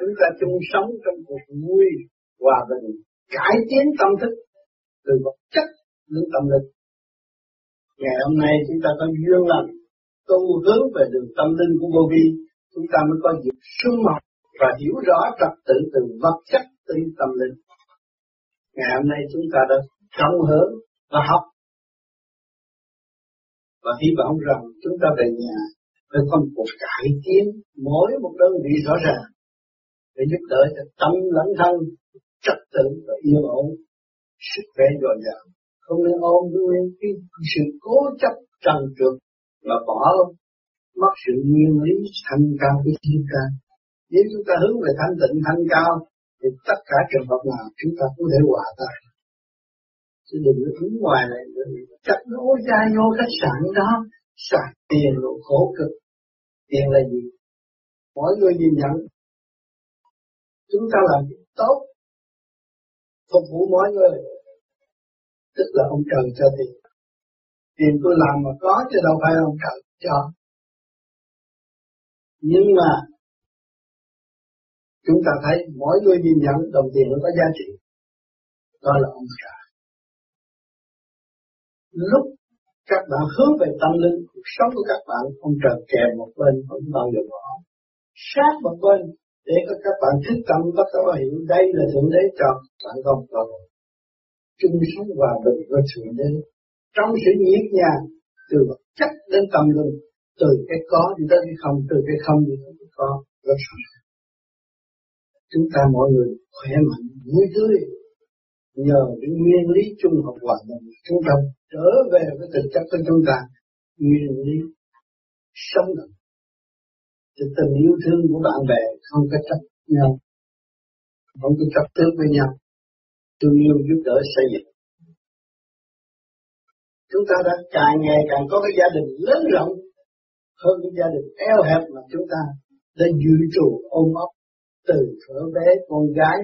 chúng ta chung sống trong cuộc vui hòa bình, cải tiến tâm thức từ vật chất đến tâm linh. Ngày hôm nay chúng ta có duyên lành tu hướng về đường tâm linh của vô vi chúng ta mới có dịp sung mọc và hiểu rõ trật tự từ vật chất tới tâm linh. Ngày hôm nay chúng ta đã trọng hưởng và học và hy vọng rằng chúng ta về nhà với có một cuộc cải tiến mỗi một đơn vị rõ ràng để giúp đỡ cho tâm lẫn thân, trật tự và yên ổn, sức khỏe dồi dào. Không nên ôm nguyên cái sự cố chấp trần trượt và bỏ mất sự nguyên lý thanh cao của chúng ta. Nếu chúng ta hướng về thanh tịnh, thanh cao, thì tất cả trường hợp nào chúng ta cũng thể hòa tan. Chứ đừng có đứng ngoài này chặt nối ra vô khách sạn đó, sạc tiền rồi khổ cực. Tiền là gì? Mỗi người nhìn nhận chúng ta làm việc tốt. Phục vụ mọi người. Tức là ông trời cho tiền. Tiền tôi làm mà có chứ đâu phải ông trời cho. Nhưng mà chúng ta thấy mỗi người nhìn nhận đồng tiền nó có giá trị. Đó là ông trời lúc các bạn hướng về tâm linh, cuộc sống của các bạn, ông trời kèm một bên vẫn bao giờ bỏ. Sát một bên để cho các bạn thức tâm bắt đầu hiểu, đây là thượng đế cho bạn không? Còn chung sống hòa bình với thượng đế. Trong sự nhiệt nhàng, từ vật chất đến tâm linh, từ cái có đi tới cái không, từ cái không đi tới cái có, rất sẵn chúng ta mọi người khỏe mạnh, vui tươi, nhờ những nguyên lý chung học hòa đồng. Chúng ta trở về với thực chất của chúng ta, nguyên lý sống động thì tình yêu thương của bạn bè không có chấp nhau, không có chấp trước với nhau. Thương yêu giúp đỡ xây dựng. Chúng ta đã càng ngày càng có cái gia đình lớn rộng hơn cái gia đình eo hẹp mà chúng ta đã dự trù, ôm ấp từ thở bé, con gái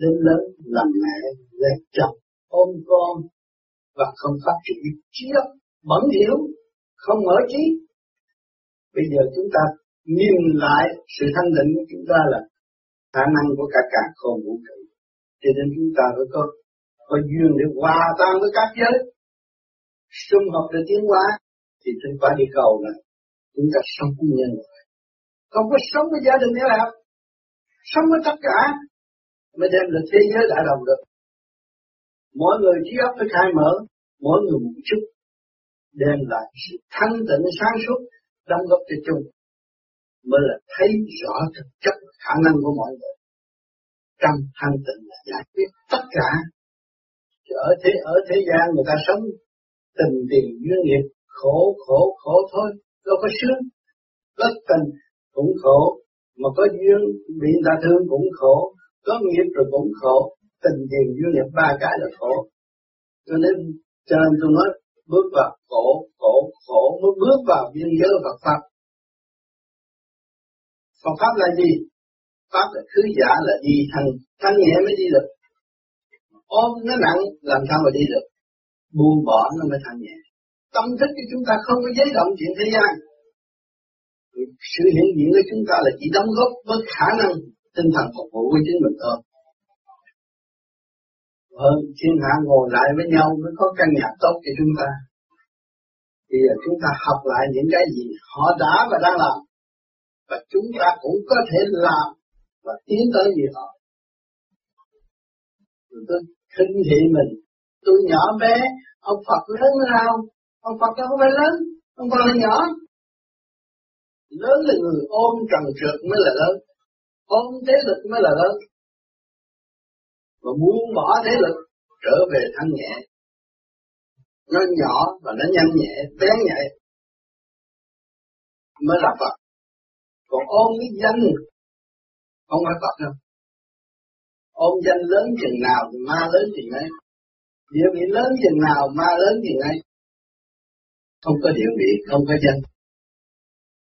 đến lớn, làm mẹ, là chồng, ôm con và không phát triển. Trí óc bẩn hiểu không mở trí. Bây giờ chúng ta nhìn lại sự thanh định của chúng ta là khả năng của cả cả khôn vũ trụ. Cho nên chúng ta phải có có duyên để hòa tan với các giới. Xung hợp để tiến hóa, thì trên quả địa cầu này chúng ta sống với nhân loại. Không có sống với gia đình nữa nào. Sống với tất cả mới đem được thế giới đại đồng được. Mỗi người trí óc phải khai mở, mỗi người một chút, đem lại sự thanh tịnh sáng suốt, đóng góp cho chung mới là thấy rõ thực chất khả năng của mọi người. Trong thanh tịnh là giải quyết tất cả. Chứ ở thế ở thế gian người ta sống tình tiền duyên nghiệp, khổ khổ khổ thôi, đâu có sướng. Bất tình cũng khổ, mà có duyên bị người ta thương cũng khổ, có nghiệp rồi cũng khổ. Tình tiền duyên nghiệp ba cái là khổ. Cho nên cho nên tôi nói bước vào khổ khổ khổ, mới bước vào biên giới Phật pháp. Còn pháp là gì? Pháp là thứ giả là đi thành thanh nhẹ mới đi được. Ôm nó nặng, làm sao mà đi được? Buông bỏ nó mới thanh nhẹ tâm thức của chúng ta không có giấy động chuyện thế gian. Sự hiện diện của chúng ta là chỉ đóng góp với khả năng tinh thần phục vụ của chính mình thôi. Hơn thiên hạ ngồi lại với nhau mới có căn nhà tốt cho chúng ta. Bây giờ chúng ta học lại những cái gì họ đã và đang làm và chúng ta cũng có thể làm và tiến tới như họ tôi khinh thị mình. Tôi nhỏ bé, ông Phật lớn nào ông Phật đâu phải lớn, ông Phật là nhỏ. Lớn là người ôm trần trượt mới là lớn. Ôm thế lực mới là lớn. Mà muốn bỏ thế lực, trở về thanh nhẹ. Nó nhỏ và nó nhanh nhẹ, bé nhẹ. Mới là Phật còn ôm cái danh, không phải Phật đâu. Ôm danh lớn chừng nào thì ma lớn chừng ấy. Địa vị lớn chừng nào, ma lớn chừng ấy. Không có địa vị, không có danh.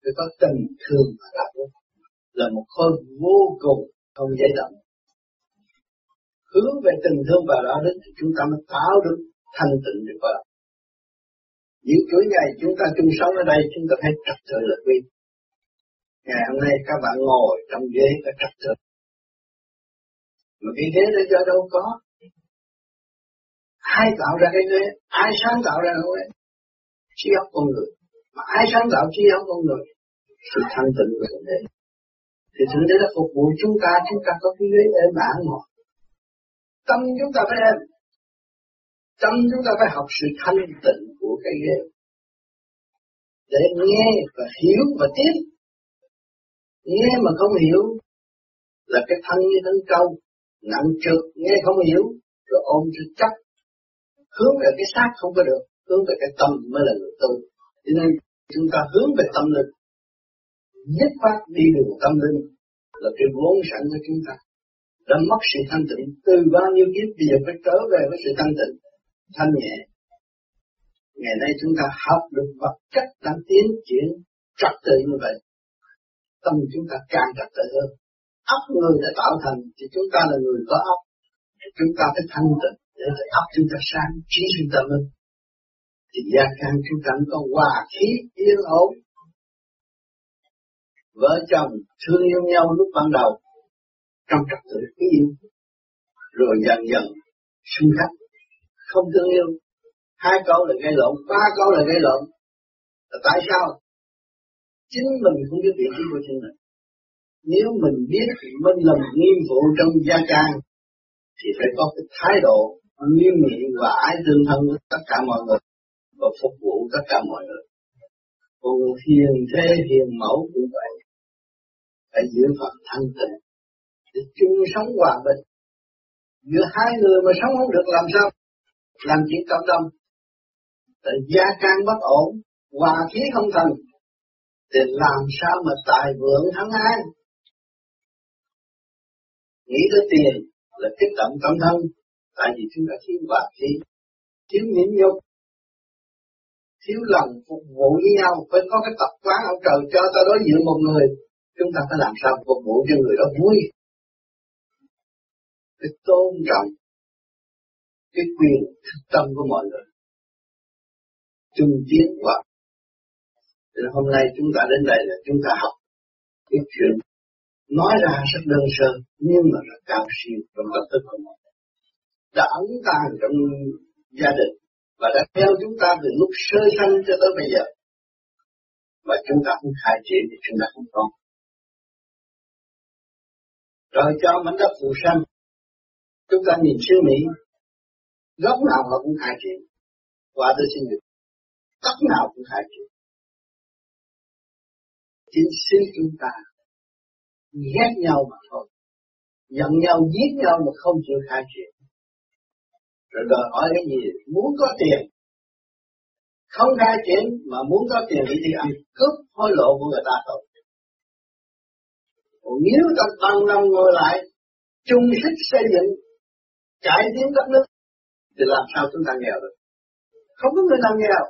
Phải có tình thương mà là là một khối vô cùng không dễ động. Hướng về tình thương và đạo đức thì chúng ta mới tạo được thanh tịnh được vào. Những chuỗi ngày chúng ta chung sống ở đây, chúng ta thấy trật tự là quy ngày hôm nay các bạn ngồi trong ghế có trật tự mà cái ghế đó do đâu có? Ai tạo ra cái ghế? Ai sáng tạo ra cái ghế? Trí óc con người. Mà ai sáng tạo trí óc con người? Sự thanh tịnh của thượng đế thì thượng đế đã phục vụ chúng ta chúng ta có cái ghế êm ả ngồi. Tâm chúng ta phải êm. Tâm chúng ta phải học sự thanh tịnh của cái ghế. Để nghe và hiểu và tiếp nghe mà không hiểu là cái thân như thân câu nặng trượt, nghe không hiểu, rồi ôm cho chắc. Hướng về cái xác không có được, hướng về cái tâm mới là người tu. Cho nên chúng ta hướng về tâm linh, nhất phát đi đường tâm linh là cái vốn sẵn của chúng ta. Đã mất sự thanh tịnh, từ bao nhiêu kiếp bây giờ phải trở về với sự thanh tịnh, thanh nhẹ. Ngày nay chúng ta học được vật chất đang tiến triển trật tự như vậy tâm chúng ta càng trật tự hơn. Óc người đã tạo thành thì chúng ta là người có óc. Chúng ta phải thanh tịnh để óc chúng ta sáng, trí chúng ta minh thì gia can chúng ta có hòa khí, yên ổn. Vợ chồng thương yêu nhau lúc ban đầu, trong trật tự yêu. Rồi dần dần xung khắc, không thương yêu. Hai câu là gây lộn, ba câu là gây lộn. Là tại sao? Chính mình không biết vị trí của chính mình. Nếu mình biết mình làm nhiệm vụ trong gia trang, thì phải có cái thái độ nghiêm nghị và ái tương thân với tất cả mọi người và phục vụ tất cả mọi người. Còn hiền thế hiền mẫu cũng vậy. Phải giữ phần thanh tịnh để chung sống hòa bình. Giữa hai người mà sống không được làm sao? Làm chuyện cộng đồng. Tại gia can bất ổn, hòa khí không thành thì làm sao mà tài vượng thắng an nghĩ tới tiền là kích động tâm thân. Tại vì chúng ta thiếu bạc khí, thiếu nhịn nhục, thiếu lòng phục vụ với nhau. Phải có cái tập quán ông trời cho ta đối diện một người, chúng ta phải làm sao phục vụ cho người đó vui. Cái tôn trọng, cái quyền thực tâm của mọi người. Chung tiến và nên hôm nay chúng ta đến đây là chúng ta học cái chuyện nói ra rất đơn sơ nhưng mà rất cao siêu trong tâm thức của mọi người. Đã ấn tàng trong gia đình và đã theo chúng ta từ lúc sơ sanh cho tới bây giờ. Và chúng ta không khai triển thì chúng ta không có. Rồi cho mảnh đất phù sanh chúng ta nhìn xứ mỹ góc nào họ cũng khai triển? Và tới xin được, góc nào cũng khai triển? Chính sư chúng ta ghét nhau mà thôi. Giận nhau, giết nhau mà không chịu khai chuyện rồi đòi hỏi cái gì? Muốn có tiền. Không khai chuyện mà muốn có tiền thì đi ăn cướp hối lộ của người ta thôi. Còn nếu ta bằng lòng ngồi lại, chung sức xây dựng, cải tiến đất nước, thì làm sao chúng ta nghèo được? Không có người nào nghèo.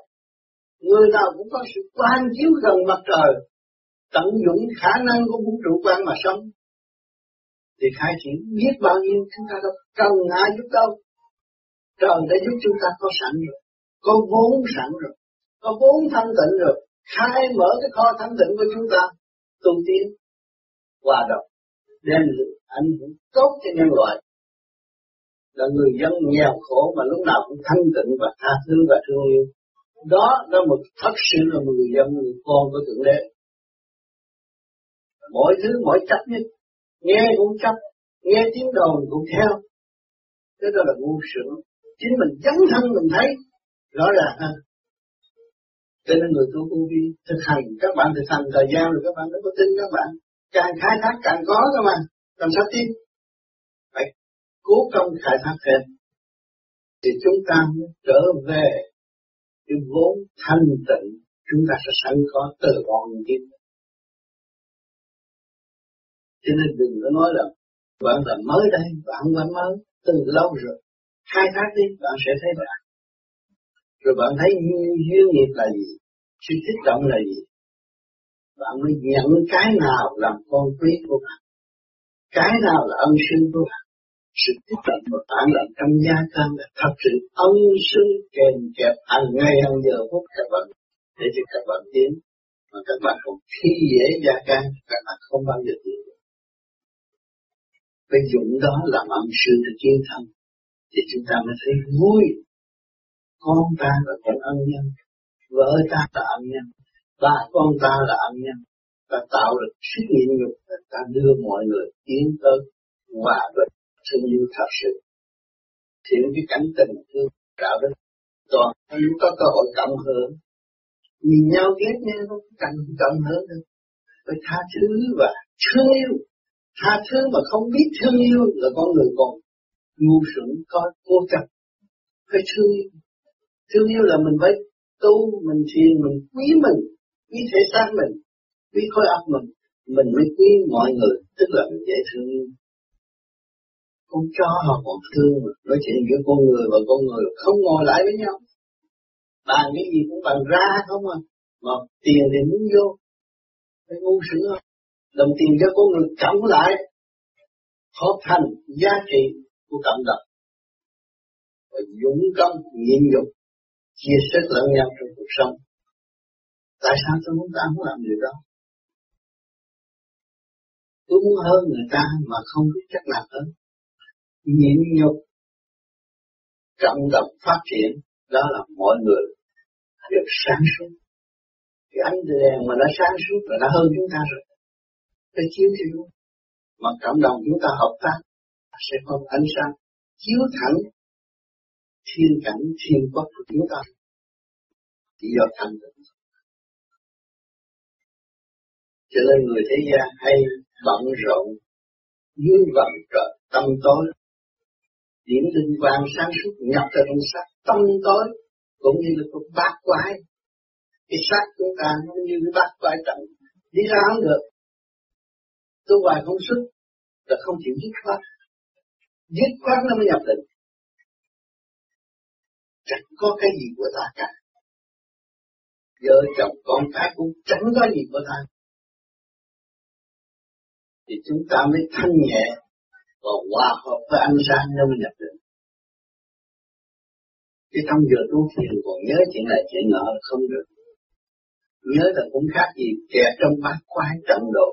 Người nào cũng có sự quan chiếu gần mặt trời tận dụng khả năng của vũ trụ quan mà sống, thì khai triển biết bao nhiêu chúng ta đâu cần ai giúp đâu. Trời đã giúp chúng ta có sẵn rồi, có vốn sẵn rồi, có vốn thanh tịnh rồi, khai mở cái kho thanh tịnh của chúng ta, tu tiến, hòa đồng, đem ảnh hưởng tốt cho nhân loại. Là người dân nghèo khổ mà lúc nào cũng thanh tịnh và tha thứ và thương yêu. Đó là một thật sự là một người dân, người con của thượng đế mọi thứ mọi chấp nhất. Nghe cũng chấp, nghe tiếng đồn cũng theo. Thế đó là ngu sướng. Chính mình dấn thân mình thấy, rõ ràng hơn. Cho nên người tu tu vi thực hành, các bạn thực hành thời gian rồi các bạn mới có tin các bạn. Càng khai thác càng có cơ mà. Làm sao tin? Phải cố công khai thác thêm. Thì chúng ta mới trở về cái vốn thanh tịnh. Chúng ta sẽ sẵn có từ bọn kim cho nên đừng có nói là bạn là mới đây, bạn không phải mới từ lâu rồi. Khai thác đi, bạn sẽ thấy bạn. Rồi bạn thấy duyên nghiệp là gì, sự kích động là gì? Bạn mới nhận cái nào làm con quý của bạn? Cái nào là ân sư của bạn? Sự kích động của bạn là trong gia can là thật sự ân sư kèm kẹp hàng ngày, hàng giờ phút các bạn để cho các bạn tiến. Mà các bạn không khi dễ gia can các bạn không bao giờ tiến phải dụng đó làm âm sư để chiến thân. Thì chúng ta mới thấy vui. Con ta là con ân nhân, vợ ta là ân nhân, ba con ta là ân nhân. Ta tạo được sức nhịn nhục, ta đưa mọi người tiến tới hòa bình thương yêu thật sự. Thì cái cảnh tình thương, đạo đức, toàn có cơ hội cộng hưởng. Nhìn nhau ghét nhau, không cần cộng hưởng được phải tha thứ và thương yêu tha thứ mà không biết thương yêu là con người còn ngu xuẩn có cố chấp phải thương yêu thương yêu là mình phải tu, mình thiền, mình quý mình, quý thể xác mình, quý khối óc mình. Mình mới quý mọi người, tức là mình dễ thương yêu. Con chó họ còn thương mà. Nói chuyện giữa con người và con người không ngồi lại với nhau. Bàn cái gì cũng bằng ra không à. Mà tiền thì muốn vô. Phải ngu sửa không đồng tiền cho con người cộng lại, hợp thành giá trị của cộng đồng. Và dũng tâm nhịn nhục, chia sẻ lẫn nhau trong cuộc sống. Tại sao tôi muốn ta không làm điều đó? Tôi muốn hơn người ta mà không biết cách làm hơn. Nhịn nhục, cộng đồng phát triển, đó là mọi người được sáng suốt. Cái ánh đèn mà nó sáng suốt là nó hơn chúng ta rồi phải chiếu thì luôn mà cộng đồng chúng ta hợp tác sẽ có ánh sáng, chiếu thẳng thiên cảnh, thiên quốc của chúng ta. Chỉ do thành tựu cho nên người thế gian hay bận rộn, dưới vòng trời, tâm tối. Điểm tinh quang sáng suốt, nhập vào trong sắc, tâm tối, cũng như là con bát quái. Cái sắc chúng ta nó như cái bát quái trận đi ra không được tu hoài không xuất là không chịu dứt khoát. Dứt khoát nó mới nhập định. Chẳng có cái gì của ta cả. Vợ chồng, con cái cũng chẳng có gì của ta. Thì chúng ta mới thanh nhẹ và hòa hợp với ánh sáng nó mới nhập định. Chứ trong giờ tu thiền còn nhớ chuyện này, chuyện nọ không được. Nhớ là cũng khác gì kẹt trong bát quái trận độ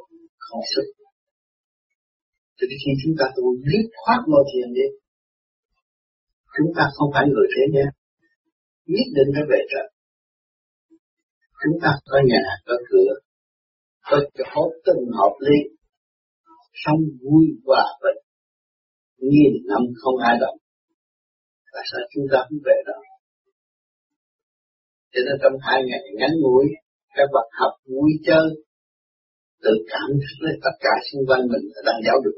không sức. Thì khi chúng ta tu dứt khoát ngồi thiền đi. Chúng ta không phải người thế gian. Nhất định phải về trời. Chúng ta có nhà, có cửa, có chỗ từng hợp lý, sống vui hòa bình, nghìn năm không ai động tại sao chúng ta không về đó cho nên trong hai ngày ngắn ngủi các bạn học vui chơi tự cảm thức lấy tất cả xung quanh mình đang giáo dục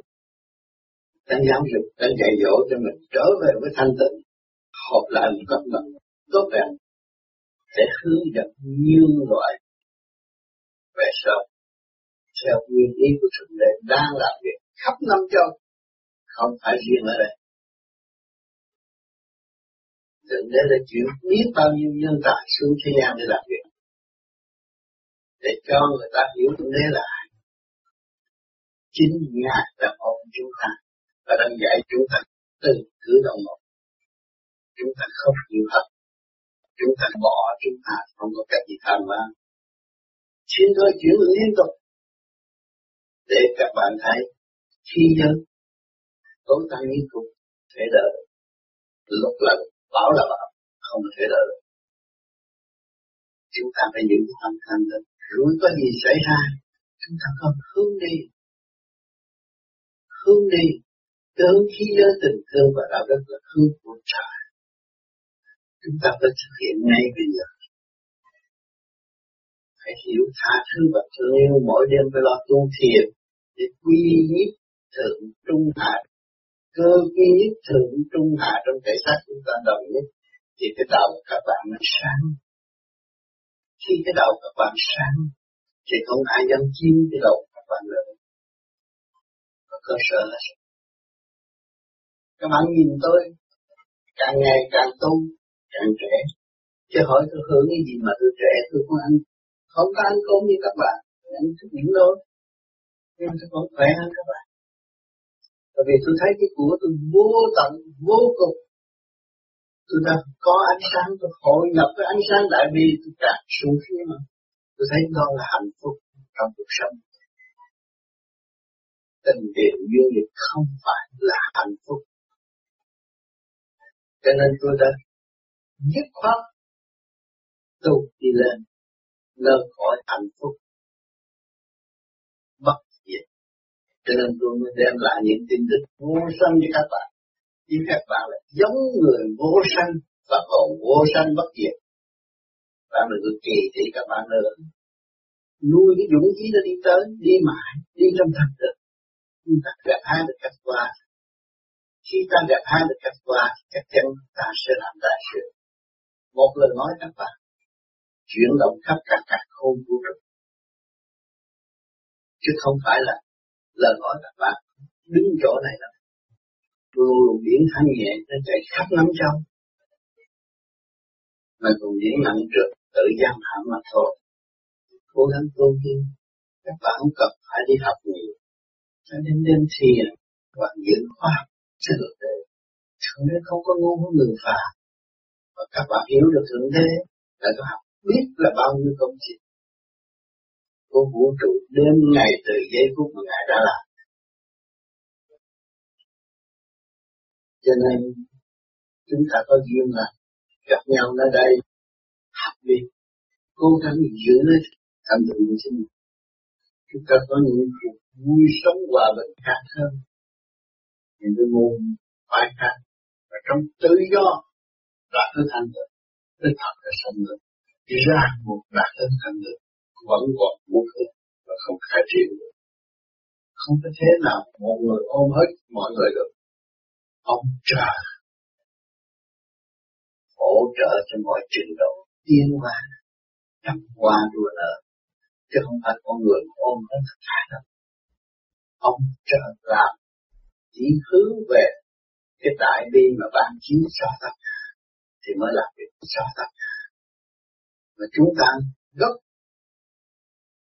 đang giáo dục đang dạy dỗ cho mình trở về với thanh tịnh, hợp lại một cách đồng tốt đẹp để hướng dẫn nhiều loại về sau, theo nguyên ý của thượng đế đang làm việc khắp năm châu, không phải riêng ở đây Thượng Đế đã chuyển biết bao nhiêu nhân tài xuống thế gian để làm việc. Để cho người ta hiểu Thượng Đế là. Chính Ngài đã ôm chúng ta và đang dạy chúng ta từ cử động một. Chúng ta không chịu thật. Chúng ta bỏ chúng ta không có cách gì tham mà. Xin thôi chuyển liên tục để các bạn thấy, khi nhân tối tăng nghiên cục thể đợi lúc lần bảo là bảo, không thể đỡ được chúng ta phải giữ tâm thanh tịnh rồi có gì xảy ra, chúng ta không hướng đi hướng đi cái khí giới tình thương và đạo đức là hướng của trời. Chúng ta phải thực hiện ngay bây giờ. Phải hiểu tha thứ và thương yêu mỗi đêm phải lo tu thiền để quy nhất thượng trung hạ. Cơ quy nhất thượng trung hạ trong thể xác chúng ta đồng nhất, thì cái đầu các bạn nó sáng. Khi cái đầu các bạn sáng, thì không ai dám chiếm cái đầu các bạn nữa. Có cơ sở là sao các bạn nhìn tôi càng ngày càng tu càng trẻ chứ hỏi tôi hưởng cái gì mà tôi trẻ tôi không ăn không có ăn cơm như các bạn ăn thức những thôi nhưng tôi vẫn khỏe hơn các bạn bởi vì tôi thấy cái của tôi vô tận, vô cùng. Tôi đã có ánh sáng, tôi hội nhập với ánh sáng đại bi, tôi càng xuống phía mà. Tôi thấy đó là hạnh phúc trong cuộc sống. tình tiền duyên nghiệp không phải là hạnh phúc cho nên tôi đã dứt khoát tu đi lên lên khỏi hạnh phúc, bất diệt. Cho nên tôi mới đem lại những tin tức vô sanh cho các bạn. Chứ các bạn là giống người vô sanh và còn vô sanh bất diệt, bạn đừng có kỳ thị các bạn nữa. Nuôi cái dũng khí đó đi tới, đi mãi, đi trong thật được. Chúng ta ra ai được cách qua khi ta gặp hai được cách qua, chắc chắn ta sẽ làm đại sự. Một lời nói các bạn, chuyển động khắp cả cả khôn vũ trụ chứ không phải là lời nói các bạn đứng chỗ này đâu luôn luồng điển thanh nhẹ nó chạy khắp năm châu mà còn điển nặng trượt tự giam hãm mà thôi. Cố gắng tu tiên, các bạn không cần phải đi học nhiều. Cho nên đêm thiền và diễn khoa học thượng thế thượng đế không có ngu với người phàm. Và các bạn hiểu được thượng đế là có học biết là bao nhiêu công trình của vũ trụ đêm ngày từ giây phút mà ngài đã làm. Cho nên, chúng ta có duyên là gặp nhau nơi đây, học đi, cố gắng giữ lấy thành tựu của chính mình chúng ta có những cuộc vui sống hòa bình khác hơn những cái môn bài khác và trong tự do đã tới thanh tịnh tới thật là sanh được ra một đạt tới thanh tịnh, vẫn còn muốn hết và không khai triển được. Không có thế nào một người ôm hết mọi người được. Ông trời hỗ trợ cho mọi trình độ tiến hóa trong qua đua nợ chứ không phải con người ôm hết tất cả đâu ông trời làm chỉ hướng về cái đại bi mà ban chiếu cho tất cả thì mới làm việc cho tất cả mà chúng ta gốc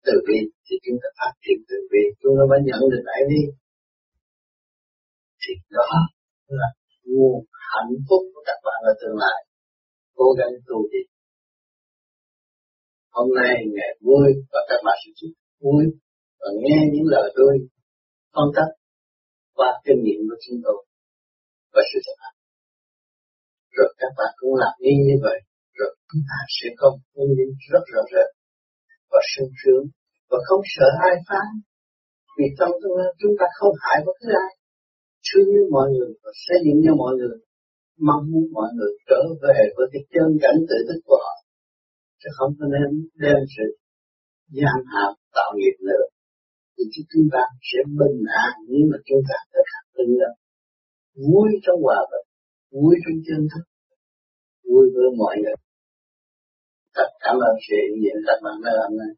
từ bi thì chúng ta phát triển từ bi. Chúng ta mới nhận được đại bi. Thì đó là nguồn hạnh phúc của các bạn ở tương lai. Cố gắng tu đi. Hôm nay ngày vui và các bạn sẽ vui và nghe những lời tôi phân tích qua kinh nghiệm của chúng tôi và sự thực hành rồi các bạn cũng làm y như vậy, rồi chúng ta sẽ có một phương rất rõ rệt và sung sướng và không sợ ai phá. Vì trong tương lai chúng ta không hại bất cứ ai. Thương yêu mọi người và xây dựng cho mọi người, mong muốn mọi người trở về với cái chân cảnh tự thức của họ. Chứ không có nên đem sự gian hạp tạo nghiệp nữa thì chúng ta sẽ bình an nhưng mà chúng ta tất cả bình an. Vui trong hòa bình, vui trong chân thức, vui với mọi người. Thật cảm ơn sự hiện diện các bạn đã làm này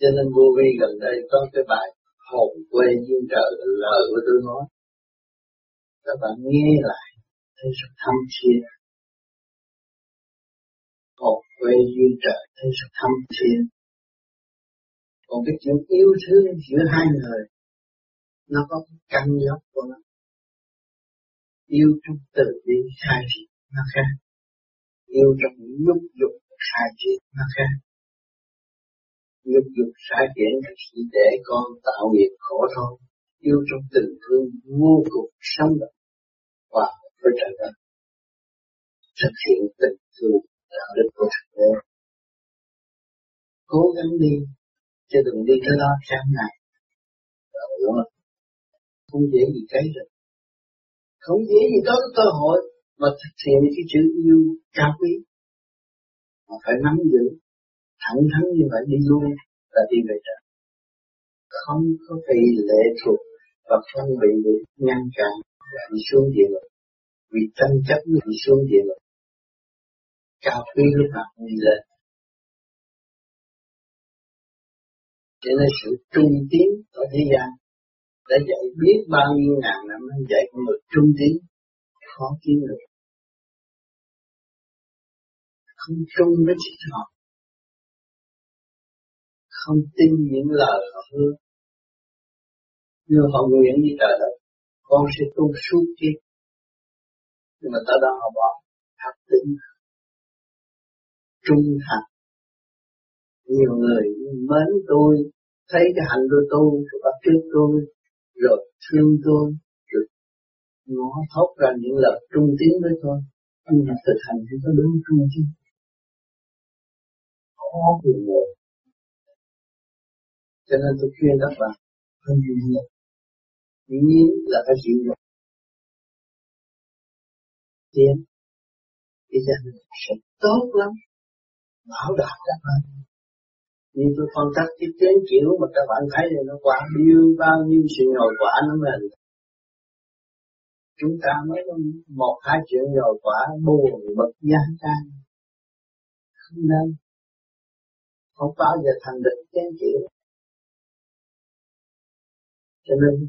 cho nên vô vi gần đây có cái bài hồn quê duyên trời, lời của tôi nói. Các bạn nghe lại, thấy rất thâm thiên hồn quê duyên trời, thấy sự thâm thiên còn cái chuyện yêu thương giữa hai người, nó có cái căn gốc của nó. Yêu trong từ bi khai triển nó khác. Yêu trong nhúc dục khai triển nó khác. Nhục dục sai chuyển chỉ để con tạo nghiệp khổ thôi. Yêu trong tình thương vô cùng sống động và với trời đất. Thực hiện tình thương đạo đức của thượng đế cố gắng đi, chứ đừng đi cái đó sáng ngày. Không dễ gì cái được. Không dễ gì có cái cơ hội mà thực hiện cái chữ yêu cao quý. Mà phải nắm giữ, thẳng thắn như vậy đi luôn là đi về trời. Không có bị lệ thuộc và phân bị ngăn cản và đi xuống địa ngục. Vì tranh chấp mới đi xuống địa ngục cao quý lúc nào cũng đi lên. Cho nên sự trung tiến ở thế gian đã dạy biết bao nhiêu ngàn năm, nó dạy con người trung tiến khó kiếm được. Không trung với chị họ. Không tin những lời họ hứa. Như họ nguyện như trời đất, con sẽ tu suốt kiếp. Nhưng mà tới đó họ bỏ thật tính trung thành. Nhiều người mến tôi, thấy cái hạnh của tôi rồi bắt chước tôi, rồi thương tôi, rồi nó thốt ra những lời trung tín với tôi. Nhưng mà thực hành thì có đúng trung chứ khó nhiều người. Cho nên tôi khuyên các bạn, không gì nhiều dĩ nhiên là phải chịu được tiến. Thì sẽ tốt lắm bảo đảm các bạn. Như tôi phân tích cái chén kiểu mà các bạn thấy thì nó quả biêu bao nhiêu sự nhồi quả nó mình chúng ta mới có một, hai chuyện nhồi quả buồn, bực, gian can không nên. Không bao giờ thành được tiếng kiểu. Cho nên,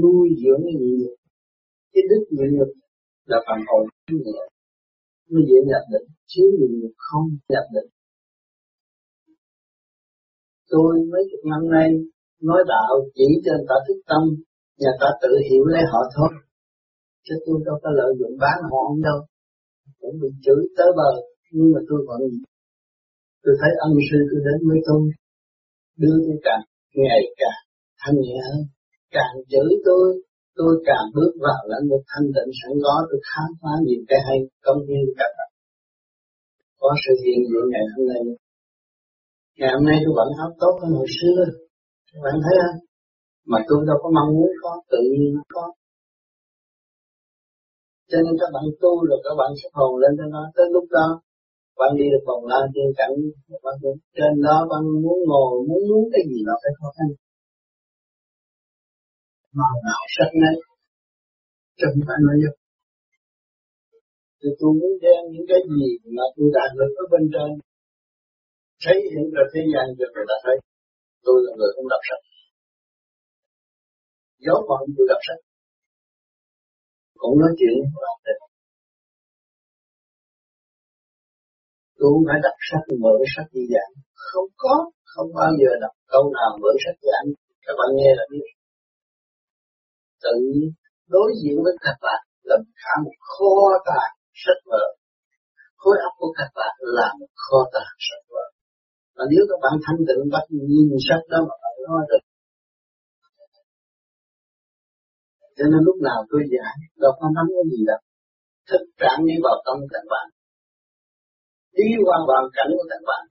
nuôi dưỡng cái nhịn cái đức nhịn nhục là phần hồn nhẹ mới dễ nhập định thiếu nhiều không nhập định. Tôi mấy chục năm nay nói đạo chỉ cho người ta thức tâm, nhà ta tự hiểu lấy họ thôi. Chứ tôi đâu có lợi dụng bán họ không đâu. Cũng bị chửi tới bờ, nhưng mà tôi vẫn tôi thấy ân sư tôi đến với tôi, đưa tôi càng ngày càng thanh nhẹ hơn. Càng chửi tôi tôi càng bước vào lãnh vực thanh tịnh sẵn có, tôi khám phá nhiều cái hay công hiến các bạn có sự hiện diện ngày hôm nay. Ngày hôm nay tôi vẫn học tốt hơn hồi xưa. Các bạn thấy không? Mà tôi đâu có mong muốn có, tự nhiên nó có. Cho nên các bạn tu rồi các bạn sẽ hồn lên cho nó. Tới lúc đó, bạn đi được vòng lao trên cảnh, bạn trên đó bạn muốn ngồi, muốn muốn cái gì nó phải khó khăn màu nào sắc nấy chẳng phải nói giúp thì tôi muốn đem những cái gì mà tôi đạt được ở bên trên, thấy hiện ra thế gian cho người ta thấy, tôi là người không đọc sách. Giấu còn tôi đọc sách. Cũng nói chuyện làm được tôi không phải đọc sách, mở sách đi giảng. Không có, không bao giờ đọc câu nào mở sách giảng. Các bạn nghe là biết tự đối diện với các bạn là cả một kho tàng sách vở. Khối óc của các bạn là một kho tàng sách vở. Và nếu các bạn thanh tịnh bắt nhìn sách đó mà bạn nói được. Cho nên lúc nào tôi giải đâu có nắm cái gì đâu. Thực trạng đi vào tâm các bạn đi qua hoàn cảnh của các bạn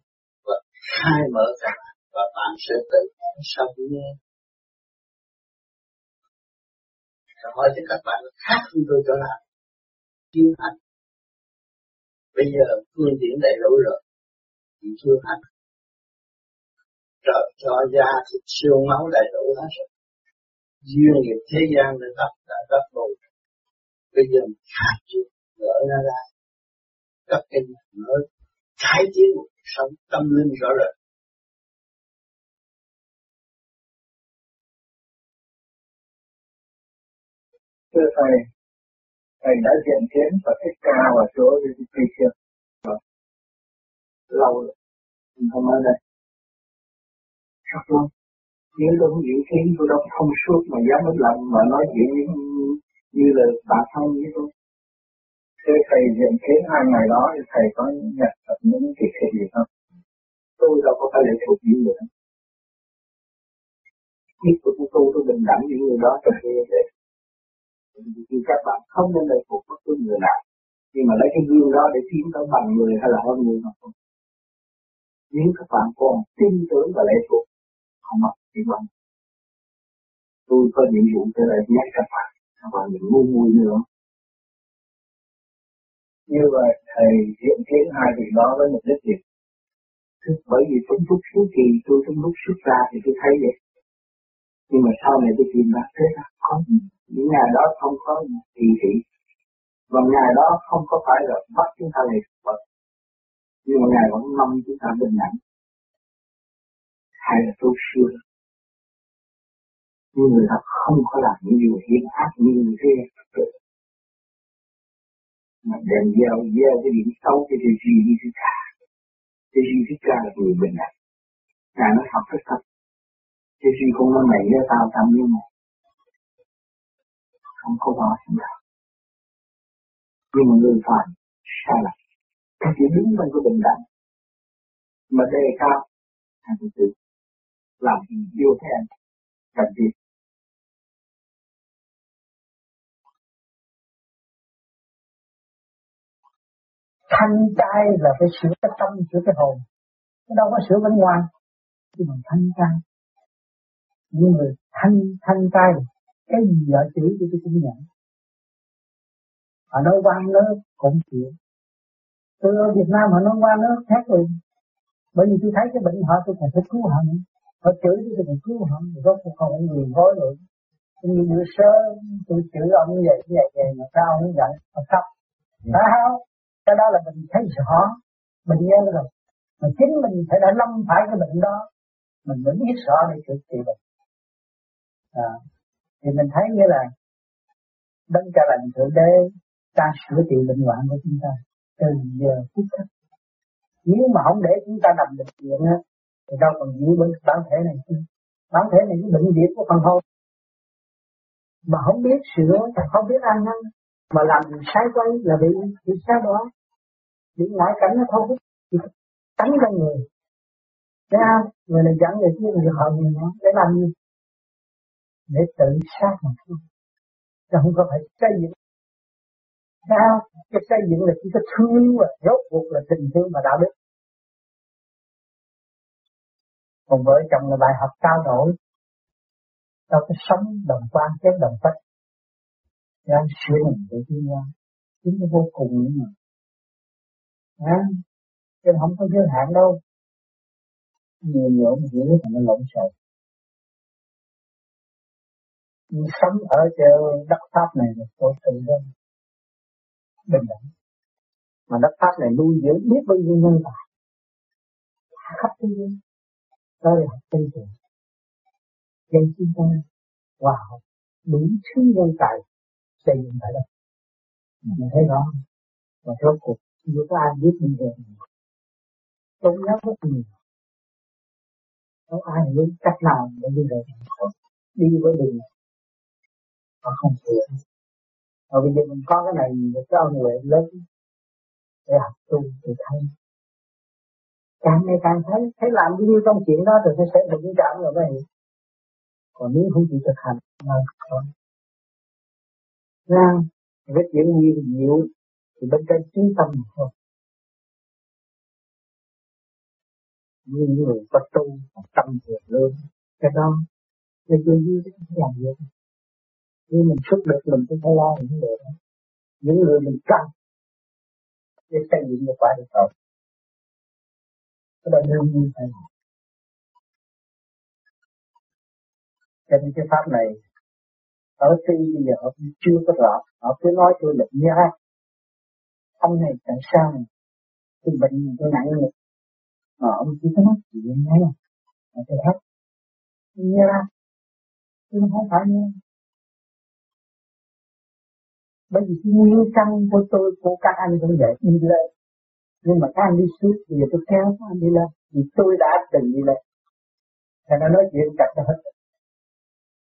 và khai mở các bạn và bạn sẽ tự sống nghe hỏi thì các bạn, khác hơn tôi chỗ nào chưa hành bây giờ phương tiện đầy đủ rồi. Chỉ chưa hành trời, cho da thịt siêu máu đầy đủ hết rồi. Duyên nghiệp thế gian đã tập đã đắp bồi bây giờ khai chuyện gỡ nó ra. Cấp kinh mở cải tiến một sống tâm linh rõ rệt. Thưa thầy thầy đã diện kiến và thích ca và chỗ đi chưa lâu rồi không ở đây. Rất lâu nếu tôi không diễn kiến tôi đâu không suốt mà dám mất lòng mà nói chuyện như, như là bạn thân với tôi Thế thầy diện kiến hai ngày đó thì thầy có nhận được những kỳ thị gì không? Tôi đâu có phải lệ thuộc những người đó. Biết của tôi tôi bình đẳng những người đó trong khi để thì các bạn không nên lệ thuộc bất cứ người nào. Nhưng mà lấy cái gương đó để tiến tới bằng người hay là hơn người mà không. Nếu các bạn còn tin tưởng và lệ thuộc không mất thì bằng tôi có nhiệm vụ tới lại nhắc các bạn các bạn đừng ngu ngu nữa. Như vậy, thầy hiện kiến hai vị đó với mục đích gì? Bởi vì trong lúc suốt kỳ tôi trong lúc xuất ra thì tôi thấy vậy. Nhưng mà sau này tôi tìm ra thế là không những ngày đó không có kỳ thị. Và ngày đó không có phải là bắt chúng ta lệ Phật nhưng mà ngày vẫn mong chúng ta bình đẳng. Hay là tu siêu nhưng người ta không có làm những điều hiểm ác như thế mà đem gieo gieo cái điểm xấu cái điều gì đi thứ cả cái gì thứ cả là người bình đẳng. Ngài nó học rất thật. Cái gì không nói mày với tao tâm như mày không có bao giờ đạo nhưng mà người phàm sai lầm. Cái chỉ đứng bên cái bình đẳng. Mà đề cao thành tự làm yêu thế anh cần thiết thanh trai là phải sửa cái tâm, sửa cái hồn. Nó đâu có sửa bên ngoài. Nhưng mà thanh trai? Nhưng mà thanh thanh trai cái gì vợ chữ thì tôi cũng nhận. Họ nói quan lớp cũng chịu. Tôi ở Việt Nam họ nói quan lớp khác rồi bởi vì tôi thấy cái bệnh họ tôi còn phải cứu họ nữa họ chửi tôi còn cứu họ rốt cuộc không người gói rồi như bữa sớm tôi chửi ông như vậy như vậy, vậy mà sao ông giận? Ông khóc. Dạ. phải không? Cái đó là mình thấy rõ. Mình nghe rồi. Mà chính mình phải đã lâm phải cái bệnh đó. Mình mới biết rõ để chữa trị bệnh. À, thì mình thấy nghĩa là đấng cha lành thượng đế ta sửa trị bệnh hoạn của chúng ta từ giờ phút khắc. Nếu mà không để chúng ta nằm bệnh viện á, thì đâu còn giữ bên bản thể này chứ. Bản thể này cái bệnh viện của phần hồn mà không biết sửa, không biết ăn năn, mà làm sai quay là bị bị sao đó bị ngoại cảnh nó thôi, thì tánh con người. Thấy không người này dẫn người kia người họ người nó? Để làm gì? Để tự sát mà thôi chứ không có phải xây dựng. Sao? Cái xây dựng là chỉ có thương yêu và rốt cuộc là tình thương và đạo đức. Còn vợ chồng là bài học cao nổi đâu có sống đồng quan chết đồng phách. Để anh sửa mình để đi nhau chính nó vô cùng nữa mà. À, chứ không có giới hạn đâu. Nhiều nhiều mà hiểu là nó lộn xộn sống ở trên đất pháp này là tôi tự đơn bình đẳng. Mà đất pháp này nuôi dưỡng biết bao nhiêu nhân tài khắp thế giới đó là học tinh thần dân chúng ta hòa wow, học đủ thứ nhân tài xây dựng tại đây mình thấy rõ và rốt cuộc chưa có ai biết mình về tôn giáo rất nhiều không ai biết cách nào để đi về đi với đường nó không sửa và bây giờ mình có cái này, mình cái ơn huệ lớn để học tu thì thấy. Càng ngày càng thấy thấy làm cái nhiêu công chuyện đó thì sẽ được những cảm rồi vậy còn nếu không chịu thực hành là không ra rất chuyện nhiều nhiều thì bên trên chính tâm thôi. Như những người có tu tâm thiện lương cái đó, cái chuyện như cũng làm được nhưng mình xuất được mình cũng phải lo những người đó những người mình cần để xây dựng được quả được rồi. Cái đó đương nhiên phải làm. Cho nên cái pháp này ở tuy bây giờ họ chưa có rõ họ cứ nói tôi là ra ông này tại sao này tôi bệnh tôi nặng nhỉ? mà ông chỉ có nói chuyện ngay mà tôi hết ra, tôi không phải nghe bởi vì cái nguyên căn của tôi của các anh cũng vậy đi lên. Nhưng mà các anh đi suốt bây giờ tôi kéo các anh đi lên vì tôi đã từng đi lên. Thành nó nói chuyện chặt cho hết.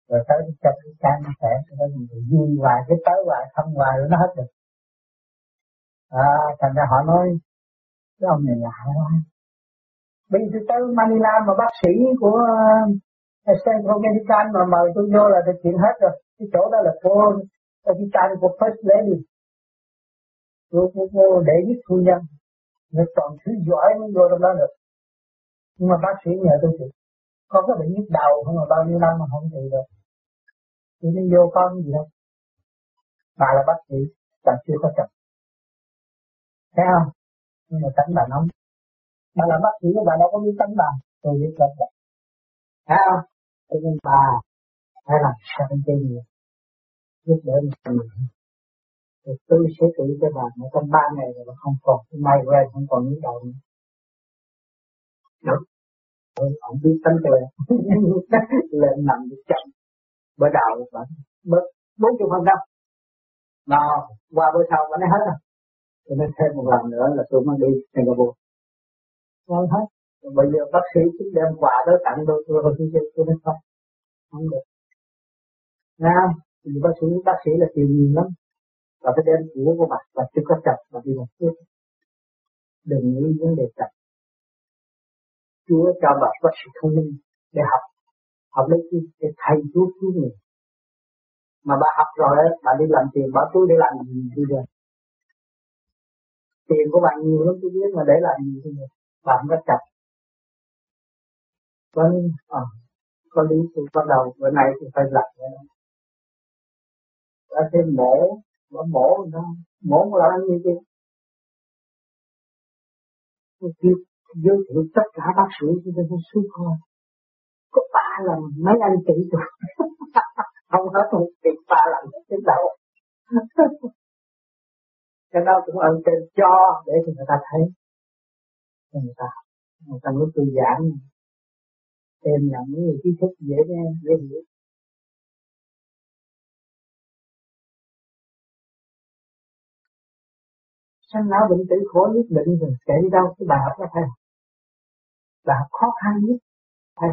Rồi tới trong cái căn sẽ nó vui hoài cái tới hoài không hoài rồi nó hết được à, thành ra họ nói cái ông này lạ quá. Bây giờ tới Manila mà bác sĩ của ờ, Central Medical mà mời tôi vô là được chuyện hết rồi. Cái chỗ đó là cô cái trang của First Lady của, của, của đệ nhất phu nhân. Nó toàn thứ giỏi mới vô trong đó được. Nhưng mà bác sĩ nhờ tôi chị có cái bệnh nhức đầu không mà bao nhiêu năm mà không trị được. Thì nên vô con gì đâu. Bà là bác sĩ bà chưa có chồng thấy không? Nhưng mà tánh bà nóng. Bà là bác sĩ bà đâu có biết tánh bà. Tôi biết tánh bà. Thấy không? Cho nên bà phải làm sao cho nhiều? Giúp đỡ người thì tôi sẽ tự cho bà mà trong ba ngày rồi không còn. Cái may ra không còn những đầu nữa. Được tôi không biết tánh tôi lên nằm được chậm bữa đầu vẫn bớt bốn chục phần trăm. Mà qua bữa sau vẫn hết rồi. Cho nên thêm một lần nữa là tôi mới đi Singapore. Không hết. Bây giờ bác sĩ cũng đem quà tới tặng tôi tôi tôi tôi tôi nói không. Không được. Nha, thì bác sĩ bác sĩ là tiền nhiều lắm. Và phải đem của của bạn và chưa có chặt và đi làm tiếp đừng nghĩ vấn đề chặt Chúa cho bà có sự thông minh để học. Học lấy chi để thầy Chúa cứu người. Mà bà học rồi bà đi làm tiền bà túi để làm gì bây giờ? Tiền của bạn nhiều lắm tôi biết mà để làm gì bây giờ? Bạn có chặt vâng à, có lý tôi bắt đầu. Bữa nay tôi phải làm đã thêm mổ mà mổ nó mổ là ăn như kia. Tôi kêu, giới thiệu tất cả bác sĩ cho tôi xuống thôi có ba lần mấy anh chị rồi không hết một tiền ba lần đến đâu cái đó cũng ơn trên cho để cho người ta thấy. Cho người ta người ta mới tôi giảng em nhận những người trí thức dễ nghe, dễ hiểu. Sanh lão bệnh tử khổ nhất định rồi chạy đi đâu, cái bài học đó thầy bài học khó khăn nhất thầy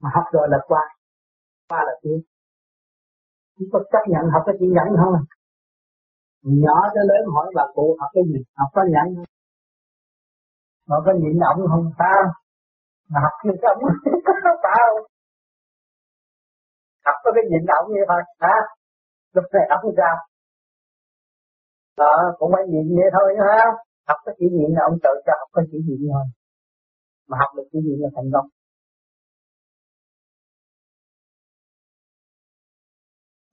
mà học rồi là qua qua là tiến. Chỉ có chấp nhận học cái chuyện nhận thôi. Nhỏ tới lớn hỏi bà cụ học cái gì, học có nhận không? Mà có nhịn ổng không? Sao mà học như không? Sao học có cái nhịn ổng vậy thôi. Hả? Lúc này ổng sao? Đó cũng phải nhịn vậy thôi ha học cái chỉ nhịn là ông tự cho học cái chỉ nhịn thôi. Mà học được chỉ nhịn là thành công.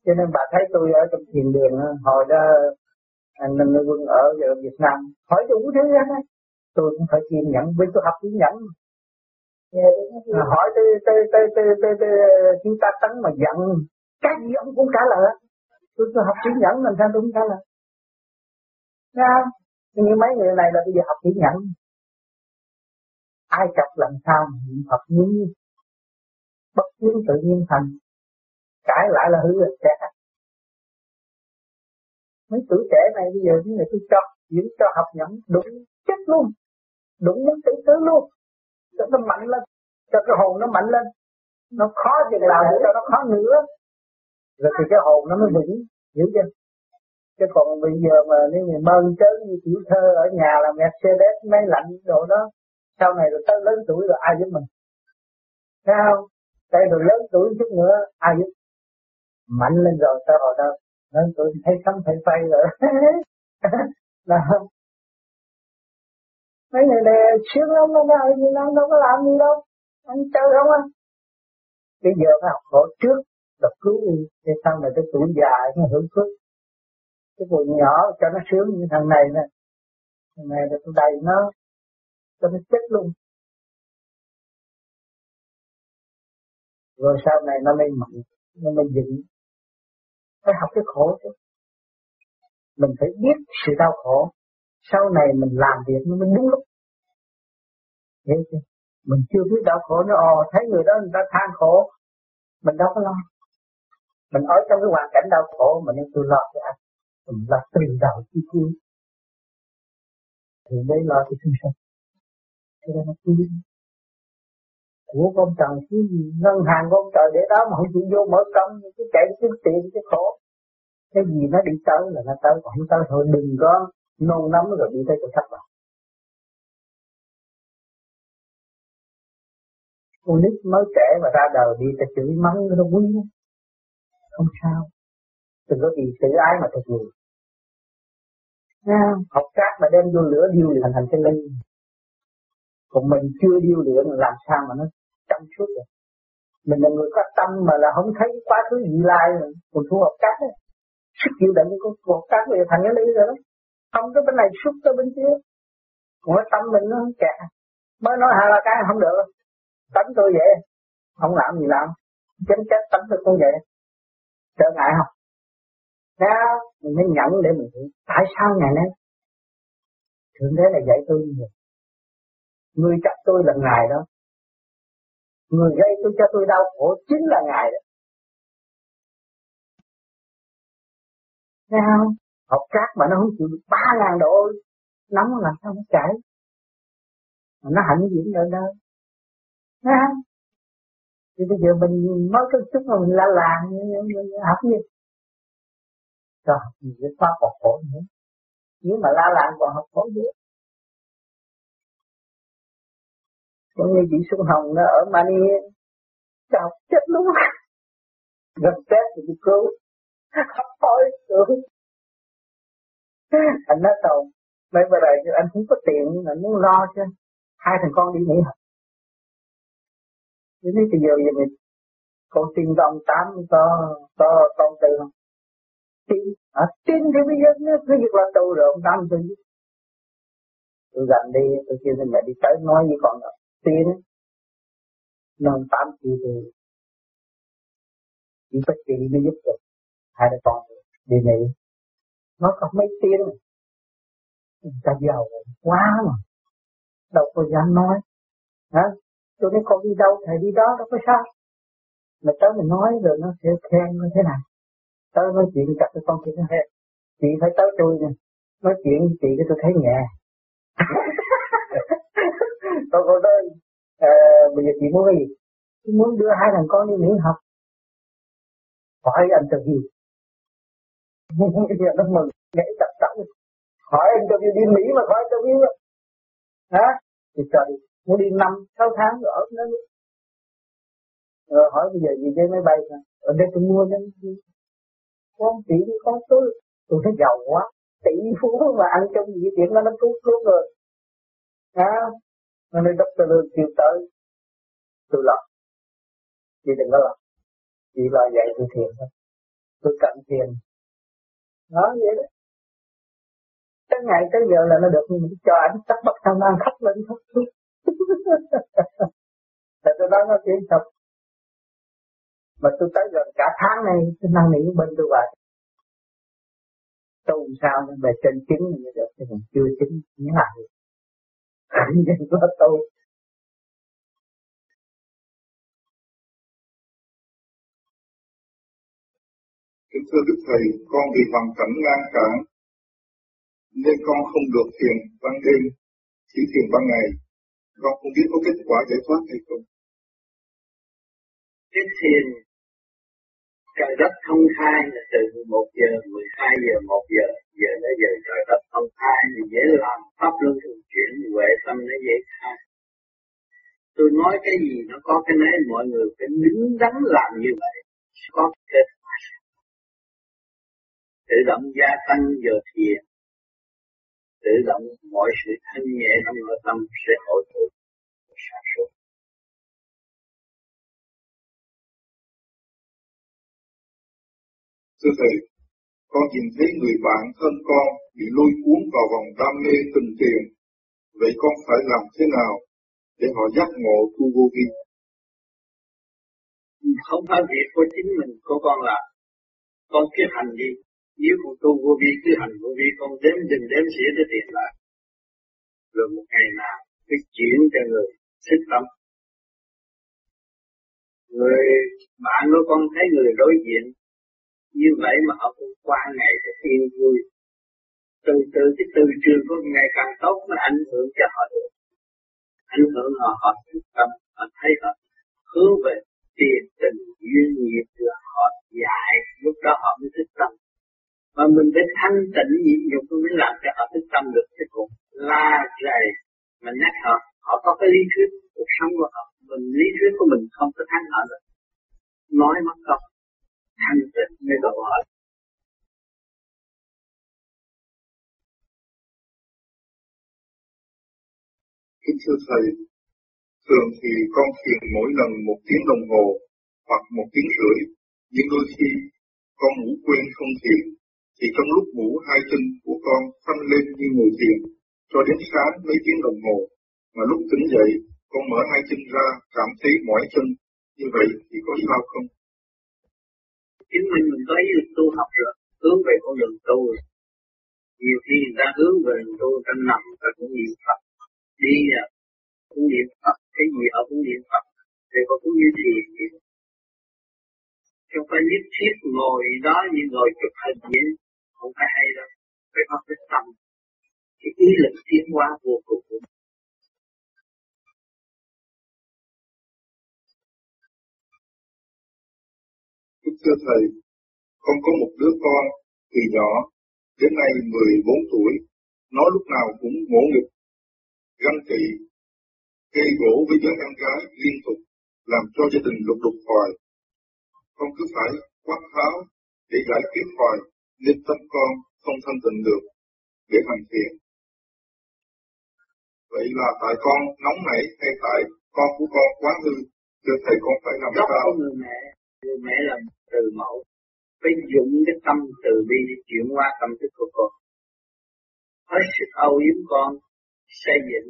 Cho nên bà thấy tôi ở trong thiền đường hồi đó anh Ninh Quân ở Việt Nam hỏi đủ thứ hết tôi cũng phải kiên nhẫn vì tôi học kiên nhẫn. À, hỏi tới tới tới tới tới, tới, chúng ta tấn mà giận cái gì ông cũng trả lời tôi tôi học kiên nhẫn làm sao tôi cũng trả lời Thấy Nhưng mấy người này là bây giờ học kỹ nhẫn ai chọc làm sao niệm Phật như bất chiến tự nhiên thành. Cãi lại là hư là trẻ mấy tuổi trẻ này bây giờ những người tôi cho, giữ cho học nhẫn đúng chết luôn. Đúng muốn tự tứ luôn. Cho nó mạnh lên. Cho cái hồn nó mạnh lên. Nó khó chừng nào để cho nó khó nữa rồi thì cái hồn nó mới vững. Hiểu chưa chứ còn bây giờ mà nếu người mơ chớ như tiểu thơ ở nhà là đét máy lạnh đồ đó, sau này rồi tới lớn tuổi rồi ai giúp mình? Thấy không? Đây rồi lớn tuổi chút nữa, ai giúp? Mạnh lên rồi, sao hồi đâu lớn tuổi thấy sống thấy phay rồi. Là mấy người này sướng lắm, nó nói gì nó đâu có làm gì đâu, anh chơi không á bây giờ phải học khổ trước, đọc cứu đi, để sau này tới tuổi già nó hưởng phước cái vườn nhỏ cho nó sướng như thằng này nè. Thằng này là tôi đầy nó, cho nó chết luôn. Rồi sau này nó mới mạnh, nó mới dựng phải học cái khổ chứ. Mình phải biết sự đau khổ. Sau này mình làm việc nó mới đúng lúc. Hiểu chưa? Mình chưa biết đau khổ nó, ồ, thấy người đó người ta than khổ. Mình đâu có lo. Mình ở trong cái hoàn cảnh đau khổ mà nên tôi lo cho anh mình lo từ đầu chi cuối thì đây là cái chúng sanh cho nên nó quý của con trần cái gì ngân hàng con trời để đó mà không chịu vô mở công cái chạy kiếm tiền, cái khổ. Cái gì nó đi tới là nó tới, còn không tới thôi, đừng có nôn nóng rồi đi tới chỗ thất bại con nít mới trẻ mà ra đời đi ta chửi mắng nó quý lắm. Không sao đừng có vì tự ái mà thật người học cát mà đem vô lửa điêu luyện thành cái linh. Còn mình chưa điêu luyện làm sao mà nó trong suốt được? Mình là người có tâm mà là không thấy quá khứ vị lai rồi còn thu học cát ấy sức chịu đựng của cuộc cát bây thành cái ly rồi đó. Không có bên này xúc tới bên kia. Còn cái tâm mình nó kẹt. Mới nói hai ba cái không được. Tánh tôi vậy. Không làm gì làm. Chém chết tánh tôi cũng vậy. Trở ngại không Thấy Mình mới nhận để mình hiểu. Tại sao ngày nay Thượng Đế là dạy tôi như vậy Người chặt tôi là Ngài đó. Người gây tôi cho tôi đau khổ chính là Ngài đó. Thấy không? Học cát mà nó không chịu được ba ngàn độ Nóng làm sao nó chảy. Mà nó hạnh diễn ở đâu Thấy không? Thì bây giờ mình mới có chút mà mình la làng học gì? Cho học gì cái pháp học khổ nữa nếu mà la làng còn học khổ nữa cũng như chị Xuân Hồng nó ở Mani, chào chết luôn. Gần chết thì bị cứu. Học hỏi cứu. Anh nói tàu, mấy bữa đây anh không có tiền, anh muốn lo chứ. Hai thằng con đi nghỉ học. Thế bây giờ giờ mình con tin đồng tám có có con tư không? Tin, à, tin thì bây giờ nó cứ việc là tu rồi ông tám tin tôi gần đi tôi kêu nên mẹ đi tới nói với con đó Tin, non tám triệu thì chỉ có chị mới giúp được hai đứa con đi nghỉ nó có mấy tiếng người ta giàu quá mà. Đâu có dám nói. Hả? Tôi nói con đi đâu thầy đi đó đâu có sao. Mà tới mình nói rồi nó sẽ khen như thế nào tới nói chuyện gặp với con kia nó hết. Chị phải tới tôi nè. Nói chuyện với chị cái tôi thấy nhẹ. Tôi cô nói à, bây giờ chị muốn cái gì? Chị muốn đưa hai thằng con đi Mỹ học. Hỏi anh tự gì? Bây giờ nó mừng nhảy tập tập hỏi anh tự đi Mỹ mà hỏi tự nhiên hả? Thì đi muốn đi năm sáu tháng rồi ở nó rồi hỏi bây giờ gì với máy bay hả ở đây tôi mua nên con tỷ đi con tôi tôi thấy giàu quá. Tỷ phú mà ăn trong gì chuyện nó nó cứu cứu rồi. À, nó nói đốc lương kêu tới. Tôi lo. Chị đừng có lo. Chị lo dạy tôi thiền thôi. Tôi cần thiền đó vậy đó. Tới ngày tới giờ là nó được cho anh tắt bắt thằng ăn khóc lên. Khóc Tại tôi nói nó chuyện thật. Mà tôi tới gần cả tháng này Tôi năn nỉ bên tôi vậy tu sao nó về trên chứng mới được chứ còn chưa chứng như là nhưng có tu Kính thưa Đức Thầy, con vì hoàn cảnh ngăn cản nên con không được thiền ban đêm, chỉ thiền ban ngày. Con không biết có kết quả giải thoát hay không. Cái thiền trời đất thông khai là từ 11 giờ, 12 giờ, 1 giờ, giờ là giờ trời đất thông khai thì dễ làm pháp luân thường chuyển huệ tâm nó dễ khai. Tôi nói cái gì nó có cái nấy mọi người phải đứng đắn làm như vậy, có kết quả. Tự động gia tăng giờ thiền, tự động mọi sự thanh nhẹ trong nội tâm sẽ hội tụ sản xuất. Thưa Thầy, con nhìn thấy người bạn thân con bị lôi cuốn vào vòng đam mê tình tiền. Vậy con phải làm thế nào để họ giác ngộ tu vô vi? Không phải việc của chính mình của con là Con cứ hành đi. Nếu con tu vô vi cứ hành vô vi con đếm đừng đếm xỉa tới tiền lại. Rồi một ngày nào cứ chuyển cho người thích tâm. Người bạn của con thấy người đối diện như vậy mà họ cũng qua ngày thì yên vui. Từ từ, cái từ trường của ngày càng tốt nó ảnh hưởng cho họ được. Ảnh hưởng họ họ thức tâm, họ thấy họ hướng về tiền tình duyên nghiệp là họ dạy lúc đó họ mới thức tâm. Mà mình phải thanh tịnh nhịn nhục mới làm cho họ thức tâm được. Chứ cũng la rầy mình nhắc họ họ có cái lý thuyết cuộc sống của họ. Mình lý thuyết của mình không có thắng họ được. Nói mất công thanh tịnh người đó hỏi Kính thưa Thầy, thường thì con thiền mỗi lần một tiếng đồng hồ hoặc một tiếng rưỡi, nhưng đôi khi con ngủ quên không thiền, thì trong lúc ngủ hai chân của con phanh lên như ngồi thiền, cho đến sáng mấy tiếng đồng hồ, mà lúc tỉnh dậy, con mở hai chân ra cảm thấy mỏi chân, như vậy thì có sao không? Chính mình mình có ý tu học rồi hướng về con đường tu rồi nhiều khi người ta hướng về đường tu ta nằm ta cũng niệm Phật. Đi à, cũng niệm Phật. Cái gì ở cũng niệm Phật. Thì có cũng như thiền vậy. Không phải nhất thiết ngồi đó như ngồi chụp hình vậy. Không phải hay đâu. Phải có cái tâm. Cái ý lực tiến hóa vô cùng. Thưa Thầy, con có một đứa con từ nhỏ, đến nay 14 tuổi, nó lúc nào cũng ngỗ nghịch, ganh tị, gây gỗ với vợ em gái liên tục, làm cho gia đình lục đục hoài. Con cứ phải quát tháo để giải quyết hoài, nên tâm con không thanh tịnh được để hành thiện. Vậy là tại con nóng nảy hay tại con của con quá hư, thưa thầy con phải làm sao? người mẹ, người mẹ là từ mẫu, phải dụng cái tâm từ bi để chuyển hóa tâm thức của con. Hết sức âu yếm con, xây dựng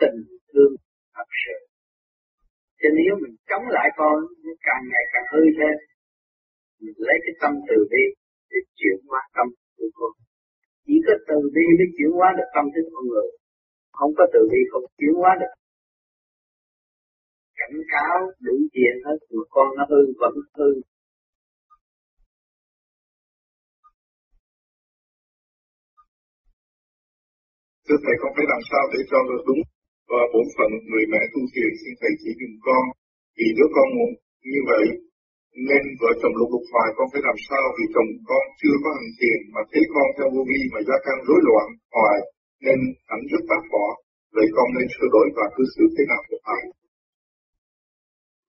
tình thương thật sự. Cho nếu mình chống lại con, nó càng ngày càng hư thêm. Mình lấy cái tâm từ bi để chuyển hóa tâm của con. Chỉ có từ bi mới chuyển hóa được tâm thức con người. Không có từ bi không chuyển hóa được. Cảnh cáo đủ chuyện hết, mà con nó hư vẫn hư. Thưa thầy con phải làm sao để cho được đúng và bổn phận người mẹ tu thiền xin thầy chỉ dùm con. Vì đứa con muốn như vậy, nên vợ chồng lục lục hoài con phải làm sao vì chồng con chưa có hành thiền mà thấy con theo vô vi mà gia căn rối loạn hoài, nên ảnh rất bác bỏ. Vậy con nên sửa đổi và cư xử thế nào của thầy?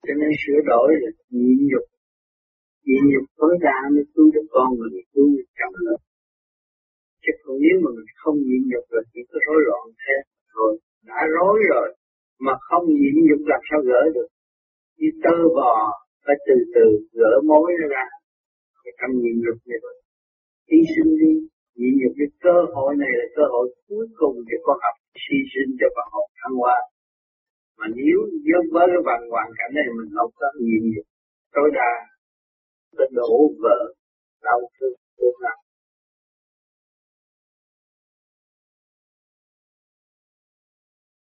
Cho nên sửa đổi là nhịn nhục. Nhịn nhục tối đa mới cứu được con người cứu được chồng nữa. Chứ còn nếu mà mình không nhịn nhục là chỉ có rối loạn thế rồi. Đã rối rồi, mà không nhịn nhục làm sao gỡ được. Như tơ bò, phải từ từ gỡ mối nó ra. Thì tâm nhịn nhục này rồi. Hy sinh đi, nhịn nhục cái cơ hội này là cơ hội cuối cùng để con học hy sinh cho phần học thăng hoa. Mà nếu với với cái bằng hoàn cảnh này mình không có nhịn nhục tối đa, có đổ vỡ đau thương, thương nặng